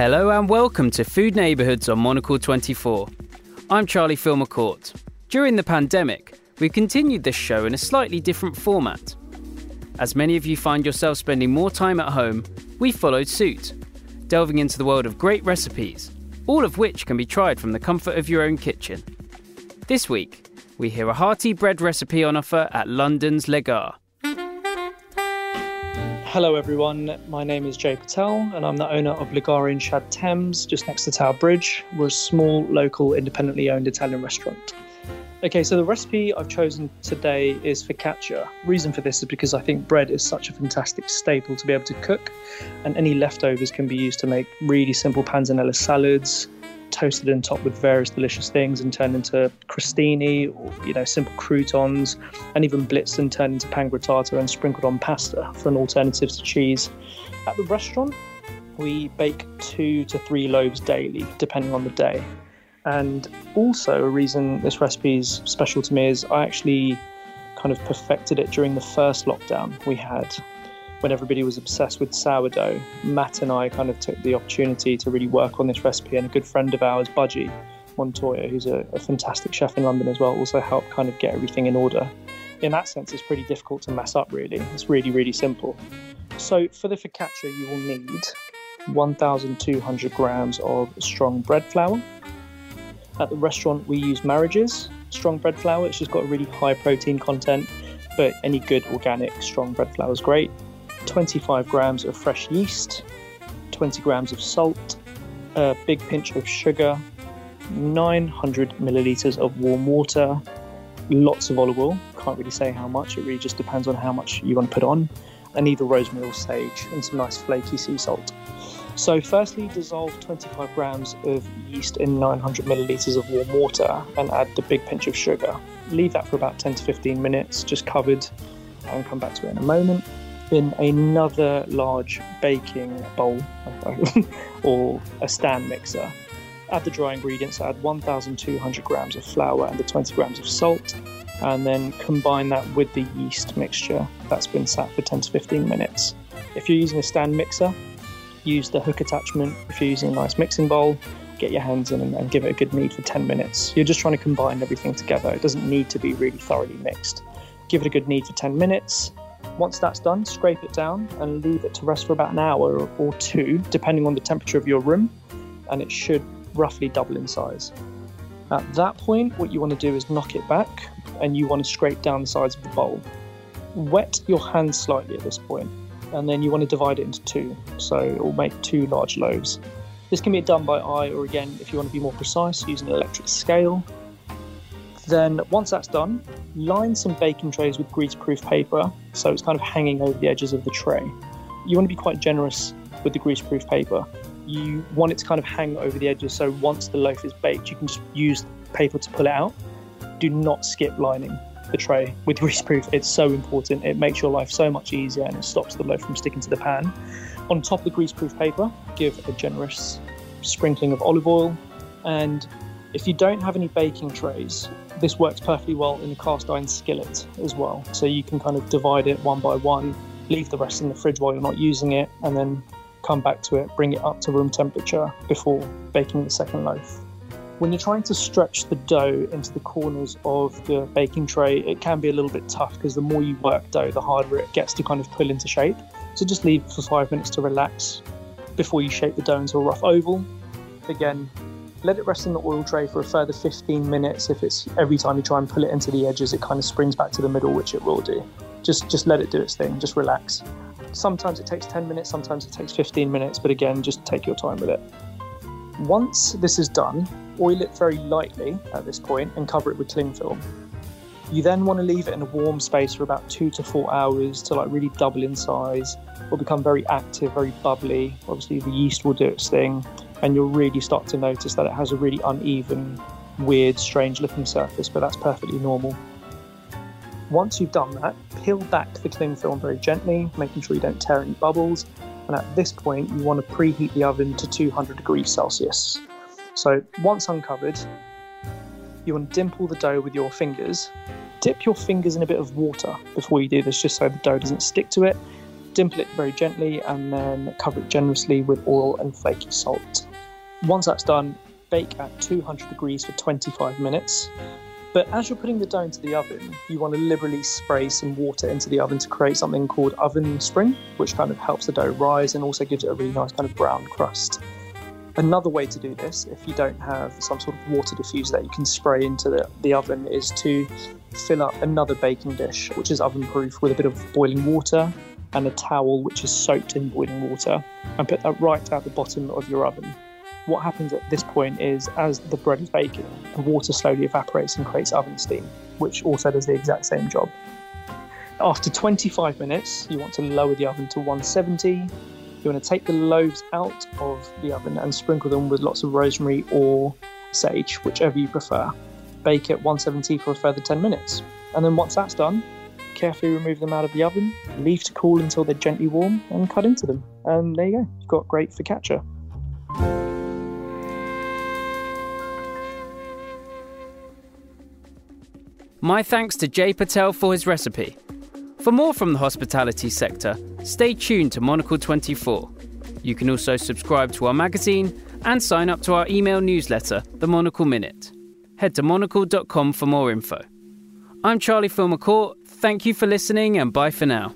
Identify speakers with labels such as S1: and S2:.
S1: Hello and welcome to Food Neighbourhoods on Monocle 24. I'm Charlie Filmer-Court. During the pandemic, we've continued this show in a slightly different format. As many of you find yourself spending more time at home, we followed suit, delving into the world of great recipes, all of which can be tried from the comfort of your own kitchen. This week, we hear a hearty bread recipe on offer at London's Legare.
S2: Hello, everyone. My name is Jay Patel, and I'm the owner of in Shad Thames, just next to Tower Bridge. We're a small, local, independently owned Italian restaurant. Okay, so the recipe I've chosen today is for focaccia. Reason for this is because I think bread is such a fantastic staple to be able to cook, and any leftovers can be used to make really simple panzanella salads, toasted and topped with various delicious things and turned into crostini or you know simple croutons and even blitzed and turned into pan grattato and sprinkled on pasta for an alternative to cheese. At the restaurant, we bake two to three loaves daily, depending on the day. And also, a reason this recipe is special to me is I actually kind of perfected it during the first lockdown we had when everybody was obsessed with sourdough, Matt and I kind of took the opportunity to really work on this recipe. And a good friend of ours, Budgie Montoya, who's a, a fantastic chef in London as well, also helped kind of get everything in order. In that sense, it's pretty difficult to mess up, really. It's really, really simple. So, for the focaccia, you will need 1,200 grams of strong bread flour. At the restaurant, we use Marriages strong bread flour. It's just got a really high protein content, but any good organic strong bread flour is great. 25 grams of fresh yeast, 20 grams of salt, a big pinch of sugar, 900 milliliters of warm water, lots of olive oil. Can't really say how much, it really just depends on how much you want to put on, and either rosemary or sage, and some nice flaky sea salt. So, firstly, dissolve 25 grams of yeast in 900 milliliters of warm water and add the big pinch of sugar. Leave that for about 10 to 15 minutes, just covered, and come back to it in a moment in another large baking bowl or a stand mixer. Add the dry ingredients, add 1,200 grams of flour and the 20 grams of salt, and then combine that with the yeast mixture that's been sat for 10 to 15 minutes. If you're using a stand mixer, use the hook attachment. If you're using a nice mixing bowl, get your hands in and, and give it a good knead for 10 minutes. You're just trying to combine everything together. It doesn't need to be really thoroughly mixed. Give it a good knead for 10 minutes, once that's done, scrape it down and leave it to rest for about an hour or two, depending on the temperature of your room, and it should roughly double in size. At that point, what you want to do is knock it back and you want to scrape down the sides of the bowl. Wet your hands slightly at this point, and then you want to divide it into two, so it will make two large loaves. This can be done by eye, or again, if you want to be more precise, using an electric scale. Then, once that's done, line some baking trays with greaseproof paper so it's kind of hanging over the edges of the tray. You want to be quite generous with the greaseproof paper. You want it to kind of hang over the edges so once the loaf is baked, you can just use paper to pull it out. Do not skip lining the tray with greaseproof. It's so important. It makes your life so much easier and it stops the loaf from sticking to the pan. On top of the greaseproof paper, give a generous sprinkling of olive oil and if you don't have any baking trays, this works perfectly well in a cast iron skillet as well. So you can kind of divide it one by one, leave the rest in the fridge while you're not using it, and then come back to it, bring it up to room temperature before baking the second loaf. When you're trying to stretch the dough into the corners of the baking tray, it can be a little bit tough because the more you work dough, the harder it gets to kind of pull into shape. So just leave for five minutes to relax before you shape the dough into a rough oval. Again, let it rest in the oil tray for a further 15 minutes. If it's every time you try and pull it into the edges, it kind of springs back to the middle, which it will do. Just just let it do its thing. Just relax. Sometimes it takes 10 minutes, sometimes it takes 15 minutes, but again, just take your time with it. Once this is done, oil it very lightly at this point and cover it with cling film. You then want to leave it in a warm space for about two to four hours to like really double in size. It will become very active, very bubbly. Obviously, the yeast will do its thing and you'll really start to notice that it has a really uneven, weird, strange looking surface, but that's perfectly normal. Once you've done that, peel back the cling film very gently, making sure you don't tear any bubbles. And at this point, you want to preheat the oven to 200 degrees Celsius. So once uncovered, you want to dimple the dough with your fingers. Dip your fingers in a bit of water before you do this, just so the dough doesn't stick to it. Dimple it very gently and then cover it generously with oil and flaky salt. Once that's done, bake at 200 degrees for 25 minutes. But as you're putting the dough into the oven, you want to liberally spray some water into the oven to create something called oven spring, which kind of helps the dough rise and also gives it a really nice kind of brown crust. Another way to do this, if you don't have some sort of water diffuser that you can spray into the, the oven, is to fill up another baking dish, which is oven proof, with a bit of boiling water and a towel which is soaked in boiling water, and put that right at the bottom of your oven what happens at this point is as the bread is baking, the water slowly evaporates and creates oven steam, which also does the exact same job. After 25 minutes, you want to lower the oven to 170. You want to take the loaves out of the oven and sprinkle them with lots of rosemary or sage, whichever you prefer. Bake at 170 for a further 10 minutes. And then once that's done, carefully remove them out of the oven, leave to cool until they're gently warm, and cut into them. And there you go, you've got great focaccia.
S1: My thanks to Jay Patel for his recipe. For more from the hospitality sector, stay tuned to Monocle 24. You can also subscribe to our magazine and sign up to our email newsletter, The Monocle Minute. Head to monocle.com for more info. I'm Charlie Filmer Court. Thank you for listening and bye for now.